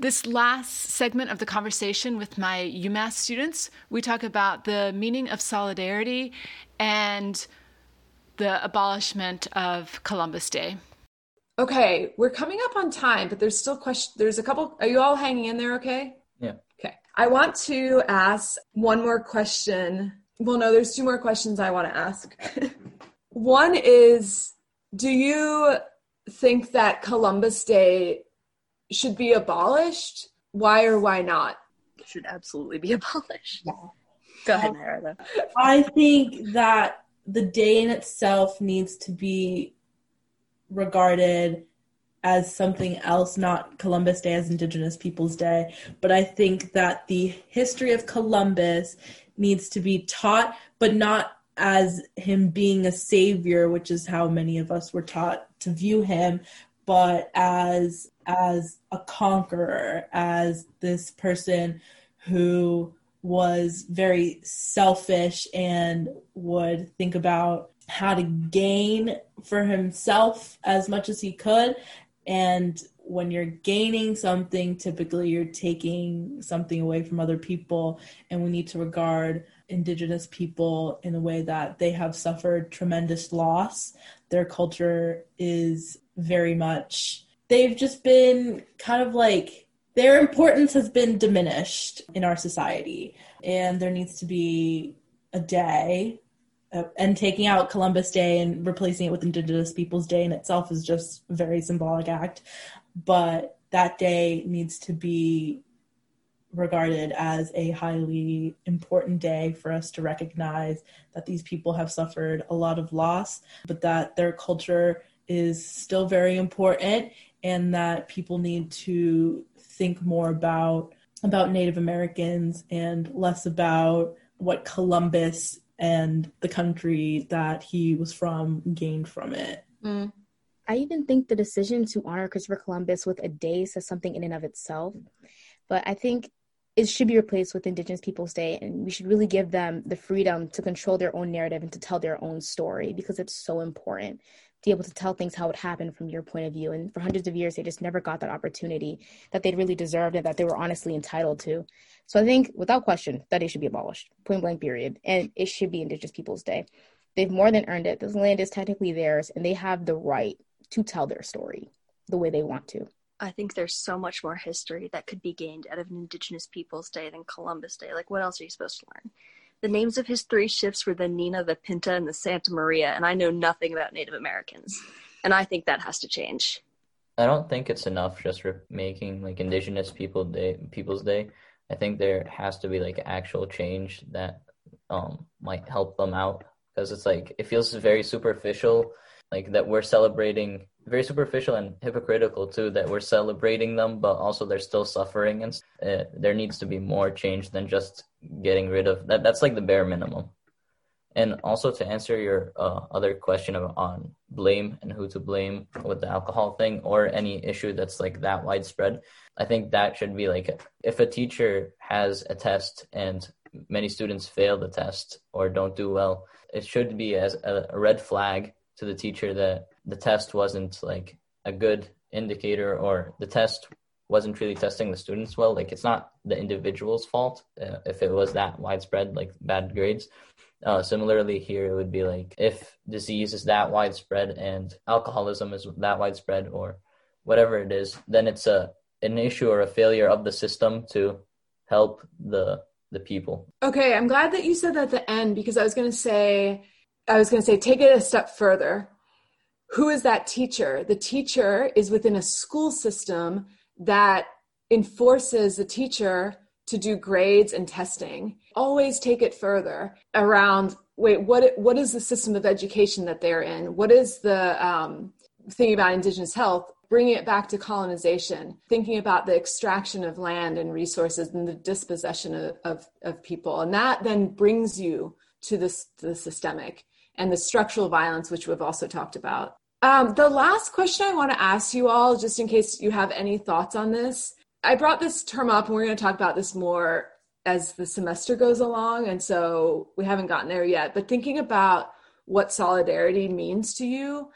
Speaker 6: This last segment of the conversation with my UMass students, we talk about the meaning of solidarity and the abolishment of Columbus Day.
Speaker 1: Okay, we're coming up on time, but there's still question. There's a couple. Are you all hanging in there? Okay.
Speaker 3: Yeah.
Speaker 1: Okay. I want to ask one more question. Well, no, there's two more questions I want to ask. one is, do you think that Columbus Day should be abolished. Why or why not?
Speaker 4: should absolutely be abolished. Yeah. Go ahead, Narada.
Speaker 2: I think that the day in itself needs to be regarded as something else, not Columbus Day as Indigenous Peoples Day. But I think that the history of Columbus needs to be taught, but not as him being a savior, which is how many of us were taught to view him, but as as a conqueror, as this person who was very selfish and would think about how to gain for himself as much as he could. And when you're gaining something, typically you're taking something away from other people. And we need to regard Indigenous people in a way that they have suffered tremendous loss. Their culture is very much they've just been kind of like their importance has been diminished in our society and there needs to be a day uh, and taking out Columbus Day and replacing it with Indigenous Peoples Day in itself is just a very symbolic act. But that day needs to be regarded as a highly important day for us to recognize that these people have suffered a lot of loss, but that their culture is still very important and that people need to think more about about Native Americans and less about what Columbus and the country that he was from gained from it.
Speaker 5: Mm. I even think the decision to honor Christopher Columbus with a day says something in and of itself. But I think it should be replaced with Indigenous Peoples Day, and we should really give them the freedom to control their own narrative and to tell their own story because it's so important to be able to tell things how it happened from your point of view. And for hundreds of years, they just never got that opportunity that they'd really deserved and that they were honestly entitled to. So I think, without question, that day should be abolished, point blank, period. And it should be Indigenous Peoples Day. They've more than earned it. This land is technically theirs, and they have the right to tell their story the way they want to.
Speaker 4: I think there's so much more history that could be gained out of an Indigenous Peoples Day than Columbus Day. Like, what else are you supposed to learn? The names of his three ships were the Nina, the Pinta, and the Santa Maria, and I know nothing about Native Americans. And I think that has to change.
Speaker 3: I don't think it's enough just for making like Indigenous People Day, People's Day. I think there has to be like actual change that um, might help them out because it's like it feels very superficial, like that we're celebrating very superficial and hypocritical too that we're celebrating them but also they're still suffering and uh, there needs to be more change than just getting rid of that that's like the bare minimum. And also to answer your uh, other question of, on blame and who to blame with the alcohol thing or any issue that's like that widespread i think that should be like if a teacher has a test and many students fail the test or don't do well it should be as a, a red flag to the teacher that the test wasn't like a good indicator or the test wasn't really testing the students well like it's not the individual's fault uh, if it was that widespread like bad grades. Uh, similarly here it would be like if disease is that widespread and alcoholism is that widespread or whatever it is then it's a an issue or a failure of the system to help the the people.
Speaker 1: Okay i'm glad that you said that at the end because i was going to say i was going to say take it a step further who is that teacher? The teacher is within a school system that enforces the teacher to do grades and testing. Always take it further around wait, what, what is the system of education that they're in? What is the um, thing about Indigenous health? Bringing it back to colonization, thinking about the extraction of land and resources and the dispossession of, of, of people. And that then brings you to this, the systemic and the structural violence, which we've also talked about. Um, the last question I want to ask you all, just in case you have any thoughts on this, I brought this term up and we're going to talk about this more as the semester goes along. And so we haven't gotten there yet, but thinking about what solidarity means to you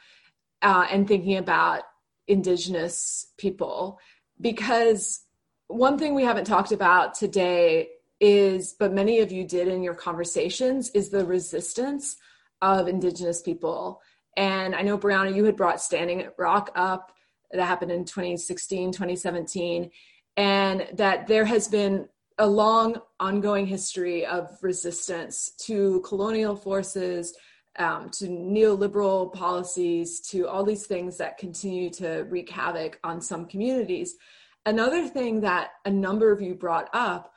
Speaker 1: uh, and thinking about Indigenous people, because one thing we haven't talked about today is, but many of you did in your conversations, is the resistance of Indigenous people and I know, Brianna, you had brought Standing Rock up. That happened in 2016, 2017. And that there has been a long ongoing history of resistance to colonial forces, um, to neoliberal policies, to all these things that continue to wreak havoc on some communities. Another thing that a number of you brought up,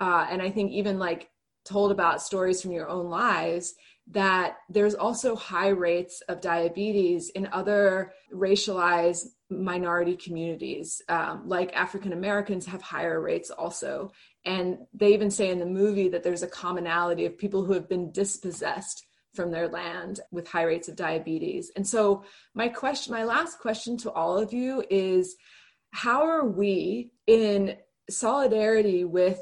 Speaker 1: uh, and I think even like told about stories from your own lives, that there's also high rates of diabetes in other racialized minority communities, um, like African Americans have higher rates also. And they even say in the movie that there's a commonality of people who have been dispossessed from their land with high rates of diabetes. And so my question, my last question to all of you is how are we in solidarity with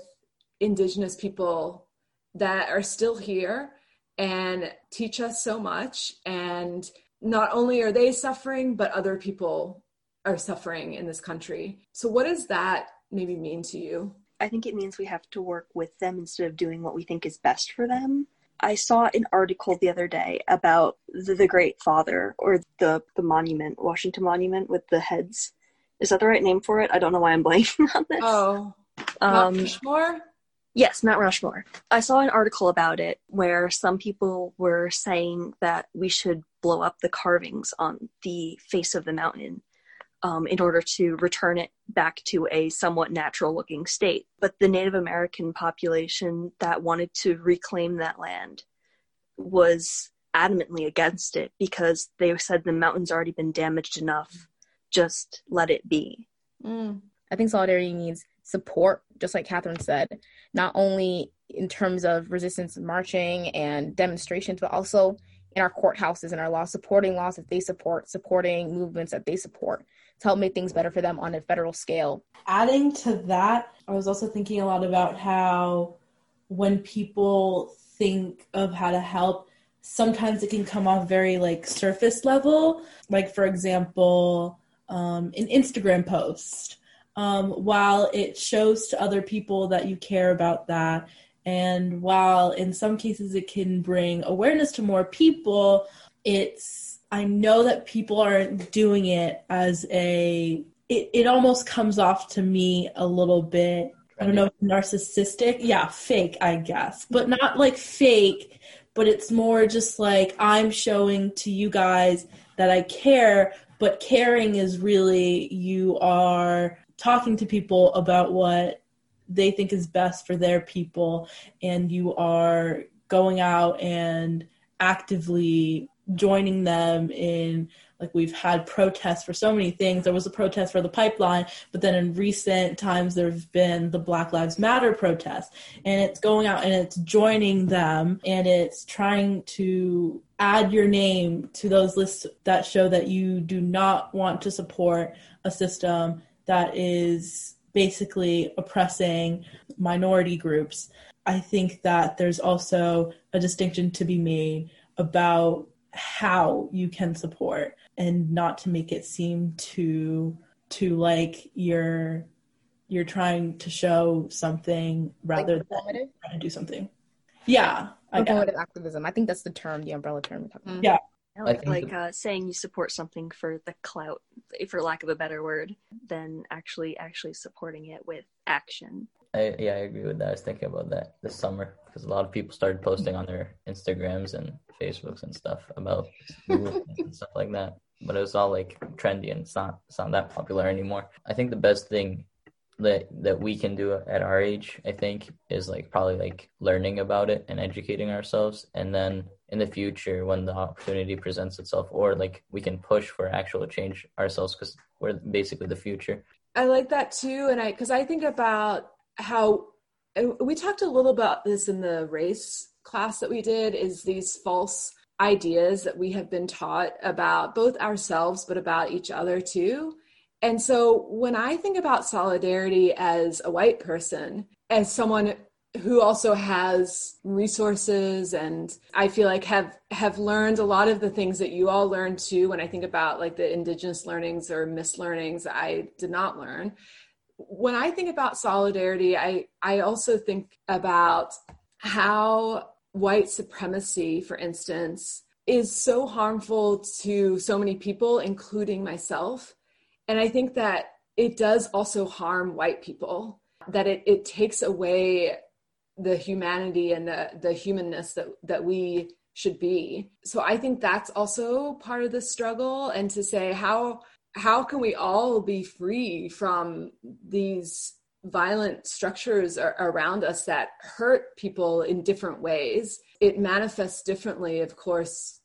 Speaker 1: indigenous people that are still here and teach us so much. And not only are they suffering, but other people are suffering in this country. So, what does that maybe mean to you?
Speaker 4: I think it means we have to work with them instead of doing what we think is best for them. I saw an article the other day about the, the Great Father or the the monument, Washington Monument with the heads. Is that the right name for it? I don't know why I'm blanking on this.
Speaker 1: Oh, um, Rushmore.
Speaker 4: Yes, Mount Rushmore. I saw an article about it where some people were saying that we should blow up the carvings on the face of the mountain um, in order to return it back to a somewhat natural looking state. But the Native American population that wanted to reclaim that land was adamantly against it because they said the mountain's already been damaged enough. Just let it be.
Speaker 5: Mm. I think solidarity needs support, just like Catherine said, not only in terms of resistance marching and demonstrations, but also in our courthouses and our laws, supporting laws that they support, supporting movements that they support to help make things better for them on a federal scale.
Speaker 2: Adding to that, I was also thinking a lot about how when people think of how to help, sometimes it can come off very like surface level. Like, for example, um, an Instagram post um, while it shows to other people that you care about that. And while in some cases it can bring awareness to more people, it's, I know that people aren't doing it as a, it, it almost comes off to me a little bit, I don't know, narcissistic. Yeah, fake, I guess, but not like fake, but it's more just like I'm showing to you guys that I care, but caring is really you are talking to people about what they think is best for their people and you are going out and actively joining them in like we've had protests for so many things. There was a protest for the pipeline but then in recent times there's been the black lives matter protest. And it's going out and it's joining them and it's trying to add your name to those lists that show that you do not want to support a system that is basically oppressing minority groups. I think that there's also a distinction to be made about how you can support and not to make it seem too too like you're you're trying to show something rather like than trying to do something. Yeah.
Speaker 5: Performative activism. I think that's the term, the umbrella term.
Speaker 2: Yeah.
Speaker 4: Like, like uh, saying you support something for the clout for lack of a better word than actually actually supporting it with action.
Speaker 3: I, yeah i agree with that. I was thinking about that this summer because a lot of people started posting on their instagrams and facebooks and stuff about and stuff like that. But it was all like trendy and it's not it's not that popular anymore. I think the best thing that that we can do at our age i think is like probably like learning about it and educating ourselves. And then in the future when the opportunity presents itself or like we can push for actual change ourselves because we're basically the future.
Speaker 1: I like that too and i because i think about how uh, we talked a little about this in the race class that we did is these false ideas that we have been taught about both ourselves but about each other too. And so when I think about solidarity as a white person, as someone who also has resources and I feel like have have learned a lot of the things that you all learned too when I think about like the indigenous learnings or mislearnings I did not learn. When I think about solidarity, I I also think about how white supremacy, for instance, is so harmful to so many people, including myself and I think that it does also harm white people, that it, it takes away the humanity and the, the humanness that, that we should be. So I think that's also part of the struggle and to say how how can we all be free from these violent structures around us that hurt people in different ways. It manifests differently, of course,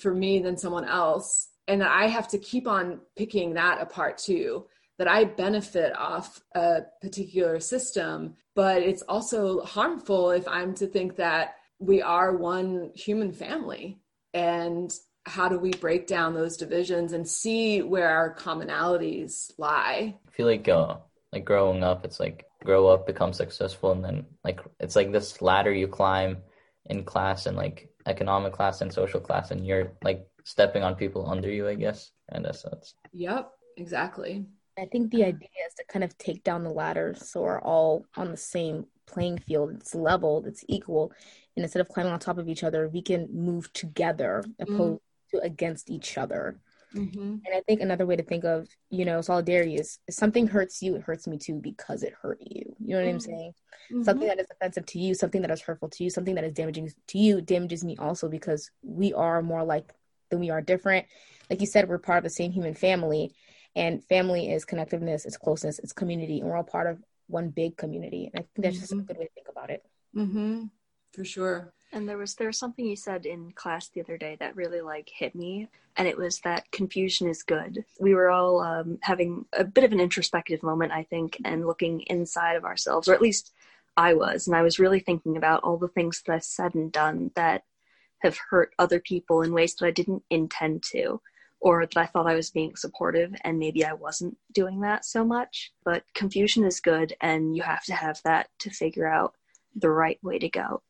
Speaker 1: for me than someone else and I have to keep on picking that apart too. That I benefit off a particular system, but it's also harmful if I'm to think that we are one human family. And how do we break down those divisions and see where our commonalities lie?
Speaker 3: I feel like uh, like growing up, it's like grow up, become successful, and then like it's like this ladder you climb in class and like economic class and social class, and you're like stepping on people under you, I guess, and that's sense.
Speaker 1: Yep, exactly.
Speaker 5: I think the idea is to kind of take down the ladder so we're all on the same playing field. It's level, it's equal. And instead of climbing on top of each other, we can move together opposed mm. to against each other. Mm-hmm. And I think another way to think of, you know, solidarity is if something hurts you, it hurts me too because it hurt you. You know what mm-hmm. I'm saying? Mm-hmm. Something that is offensive to you, something that is hurtful to you, something that is damaging to you damages me also because we are more like than we are different. Like you said, we're part of the same human family. And family is connectiveness, it's closeness, it's community, and we're all part of one big community. And I think that's just a mm-hmm. good way to think about it.
Speaker 1: Mm-hmm. For sure.
Speaker 4: And there was there was something you said in class the other day that really like hit me, and it was that confusion is good. We were all um, having a bit of an introspective moment, I think, and looking inside of ourselves, or at least I was, and I was really thinking about all the things that I've said and done that have hurt other people in ways that I didn't intend to, or that I thought I was being supportive, and maybe I wasn't doing that so much. But confusion is good, and you have to have that to figure out the right way to go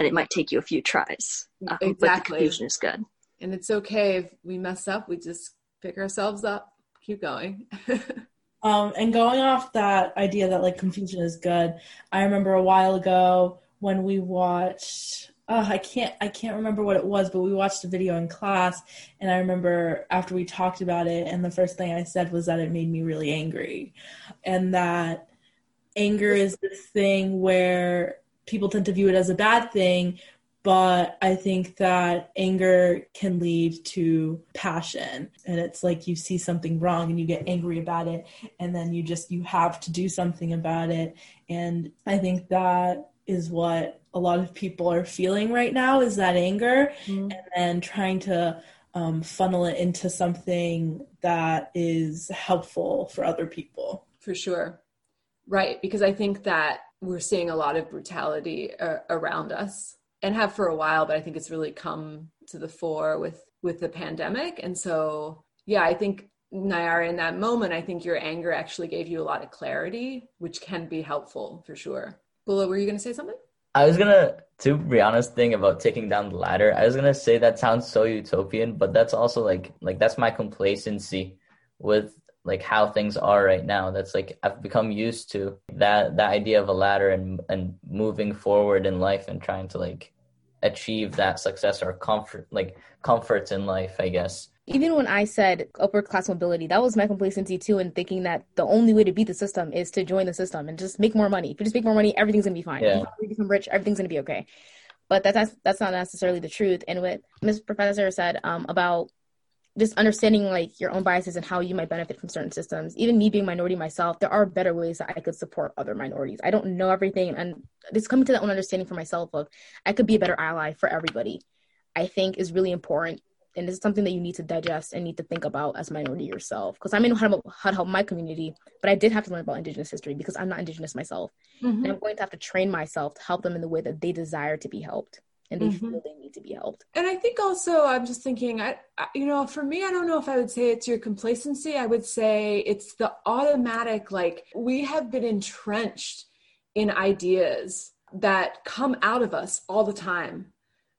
Speaker 4: and it might take you a few tries.
Speaker 1: Um, exactly.
Speaker 4: But the confusion is good.
Speaker 1: And it's okay if we mess up, we just pick ourselves up, keep going.
Speaker 2: um, and going off that idea that like confusion is good, I remember a while ago when we watched uh, I can't I can't remember what it was, but we watched a video in class, and I remember after we talked about it, and the first thing I said was that it made me really angry, and that anger is this thing where people tend to view it as a bad thing but I think that anger can lead to passion. And it's like you see something wrong and you get angry about it, and then you just you have to do something about it. And I think that is what a lot of people are feeling right now is that anger, mm-hmm. and then trying to um, funnel it into something that is helpful for other people.
Speaker 1: For sure. Right. Because I think that we're seeing a lot of brutality uh, around us and have for a while but i think it's really come to the fore with with the pandemic and so yeah i think Nayara, in that moment, I think your anger actually gave you a lot of clarity, which can be helpful for sure. Bula, were you going to say something?
Speaker 3: I was gonna, to Brianna's thing about taking down the ladder. I was gonna say that sounds so utopian, but that's also like, like that's my complacency with like how things are right now that's like i've become used to that that idea of a ladder and and moving forward in life and trying to like achieve that success or comfort like comforts in life i guess
Speaker 5: even when i said upper class mobility that was my complacency too in thinking that the only way to beat the system is to join the system and just make more money. If you just make more money everything's gonna be fine. Yeah. if you become rich everything's gonna be okay. But that's that's not necessarily the truth. And what Ms. professor said um, about just understanding like your own biases and how you might benefit from certain systems even me being minority myself there are better ways that i could support other minorities. I don't know everything and just coming to that own understanding for myself of i could be a better ally for everybody i think is really important and this is something that you need to digest and need to think about as minority yourself because i'm in how to, how to help my community but i did have to learn about indigenous history because i'm not indigenous myself mm-hmm. and i'm going to have to train myself to help them in the way that they desire to be helped and they mm-hmm. feel they need to be helped.
Speaker 1: And I think also, I'm just thinking, I, I, you know, for me, I don't know if I would say it's your complacency. I would say it's the automatic, like, we have been entrenched in ideas that come out of us all the time.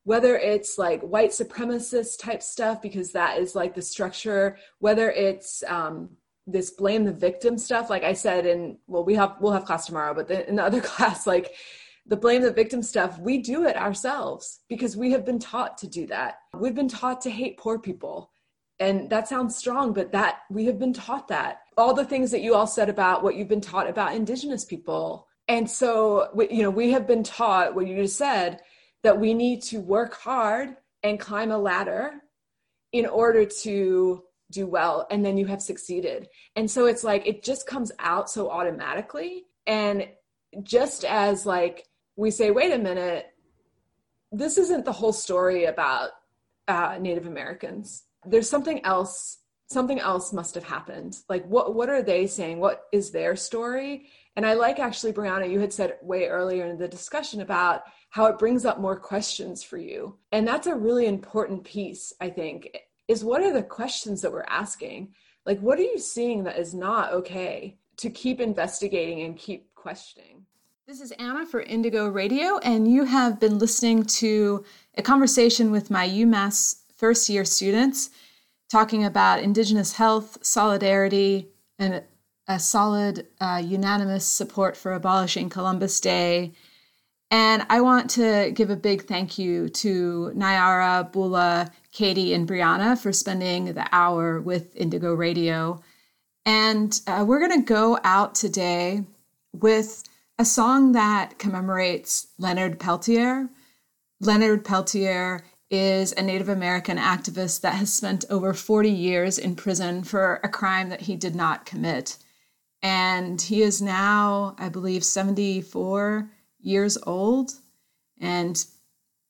Speaker 1: Whether it's like white supremacist type stuff, because that is like the structure, whether it's um, this blame the victim stuff, like I said, in well, we have we'll have class tomorrow, but the, in the other class, like the blame the victim stuff, we do it ourselves because we have been taught to do that. We've been taught to hate poor people. And that sounds strong, but that we have been taught that. All the things that you all said about what you've been taught about indigenous people. And so, you know, we have been taught what you just said that we need to work hard and climb a ladder in order to do well and then you have succeeded. And so it's like it just comes out so automatically and just as like we say, wait a minute, this isn't the whole story about uh, Native Americans. There's something else. Something else must have happened. Like, what what are they saying? What is their story? And I like actually, Brianna, you had said way earlier in the discussion about how it brings up more questions for you, and that's a really important piece. I think is what are the questions that we're asking? Like, what are you seeing that is not okay? To keep investigating and keep questioning. This is Anna for Indigo Radio, and you have been listening to a conversation with my UMass first year students talking about Indigenous health, solidarity, and a solid, uh, unanimous support for abolishing Columbus Day, And I want to give a big thank you to Nyara, Bula, Katie, and Brianna for spending the hour with Indigo Radio. And uh, we're going to go out today with a song that commemorates Leonard Peltier. Leonard Peltier is a Native American activist that has spent over 40 years in prison for a crime that he did not commit. And he is now, I believe, 74 years old. And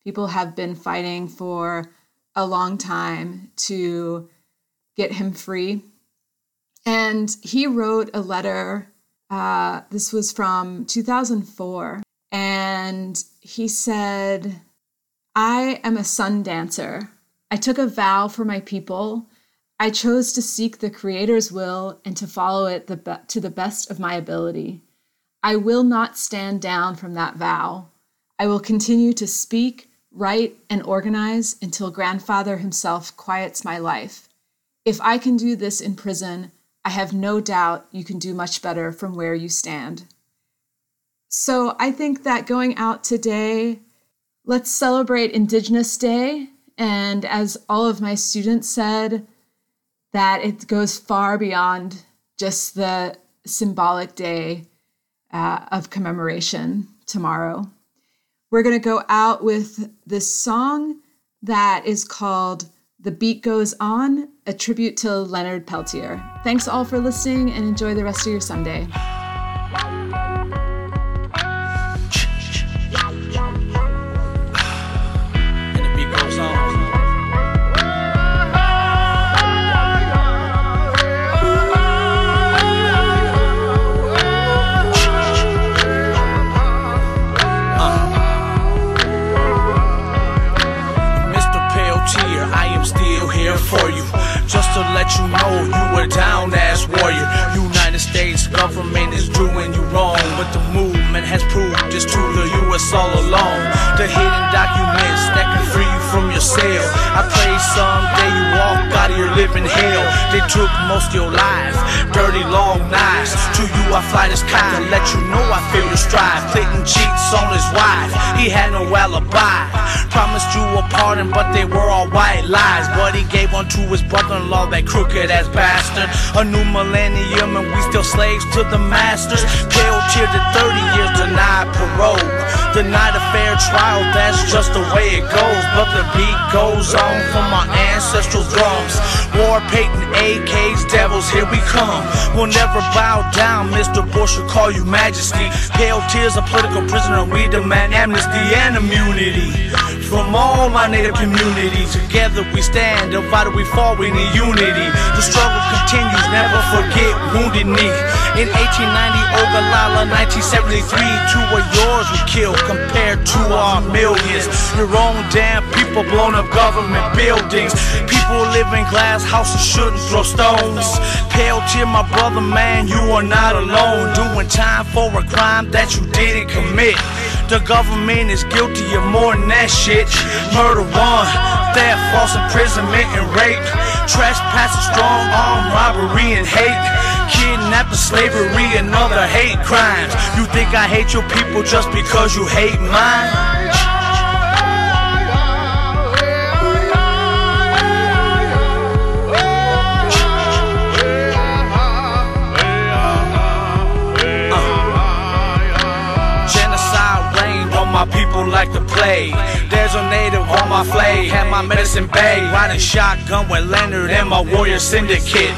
Speaker 1: people have been fighting for a long time to get him free. And he wrote a letter. Uh, this was from 2004. And he said, I am a sun dancer. I took a vow for my people. I chose to seek the Creator's will and to follow it the be- to the best of my ability. I will not stand down from that vow. I will continue to speak, write, and organize until Grandfather himself quiets my life. If I can do this in prison, I have no doubt you can do much better from where you stand. So I think that going out today, let's celebrate Indigenous Day. And as all of my students said, that it goes far beyond just the symbolic day uh, of commemoration tomorrow. We're going to go out with this song that is called The Beat Goes On, a tribute to Leonard Peltier. Thanks all for listening and enjoy the rest of your Sunday.
Speaker 10: Took most of your life, dirty long knives. To you I fly this kite to let you know I feel the strive. Clinton cheats on his wife, he had no alibi. Promised you a pardon, but they were all white lies. But he gave one to his brother-in-law, that crooked ass bastard. A new millennium and we still slaves to the masters. Pale tear to 30 years denied parole. Denied a fair trial, that's just the way it goes. But the beat goes on from our ancestral drums. War Peyton, AKs, devils, here we come. We'll never bow down, Mr. Bush will call you majesty. Peltier's, a political prisoner, we demand amnesty and immunity. From all my native community, together we stand, divided we fall, we need unity. The struggle continues, never forget Wounded Knee. In 1890, Oglala, 1973, two of yours were killed compared to our millions. Your own damn people blown up government buildings. People live in glass houses, shouldn't throw stones. Peltier, my brother, man, you are not alone. Doing time for a crime that you didn't commit. The government is guilty of more than that shit. Murder one, theft, false imprisonment, and rape. Trespassing, strong arm robbery, and hate. Kidnapping, slavery, and other hate crimes. You think I hate your people just because you hate mine? People like to play. There's a native on my flag, had my medicine bag, riding shotgun with Leonard and my warrior syndicate.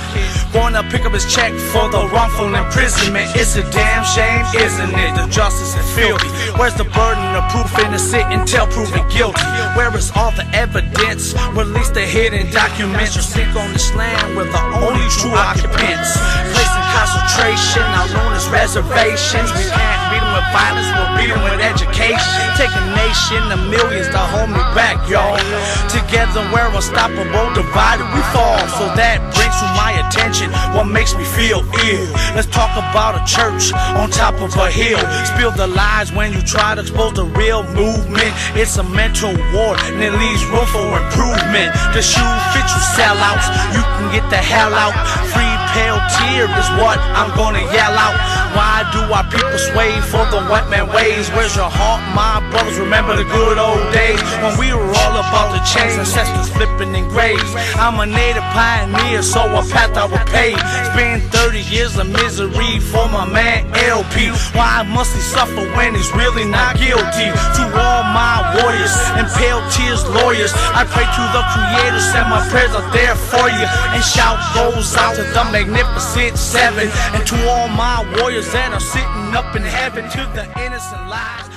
Speaker 10: Gonna pick up his check for the wrongful imprisonment. It's a damn shame, isn't it? The justice is filthy. Where's the burden of proof innocent until proven guilty? Where is all the evidence? Release the hidden documents. You sleep on this land, we're the only true occupants. Place in concentration, now known as reservations. We can't beat them with violence, we'll beat them with education. Take a nation of millions to hold me back, y'all. Together we're unstoppable, divided we fall. So that brings to my attention what makes me feel ill. Let's talk about a church on top of a hill. Spill the lies when you try to expose the real movement. It's a mental war and it leaves room for improvement. The shoe fits you sellouts, you can get the hell out. Free pale tear is what I'm gonna yell out. Why do our people sway for the white man ways? Where's your heart, my brothers? Remember the good old days when we were all about the chance, ancestors flipping in graves. I'm a native pioneer, so a path I will pave. Been 30 years of misery for my man LP. Why must he suffer when he's really not guilty? To all my warriors and Peltier's lawyers, I pray to the Creator, send my prayers are there for you. And shout goes out to the magnificent seven, and to all my warriors that are sitting up in heaven, to the innocent taken.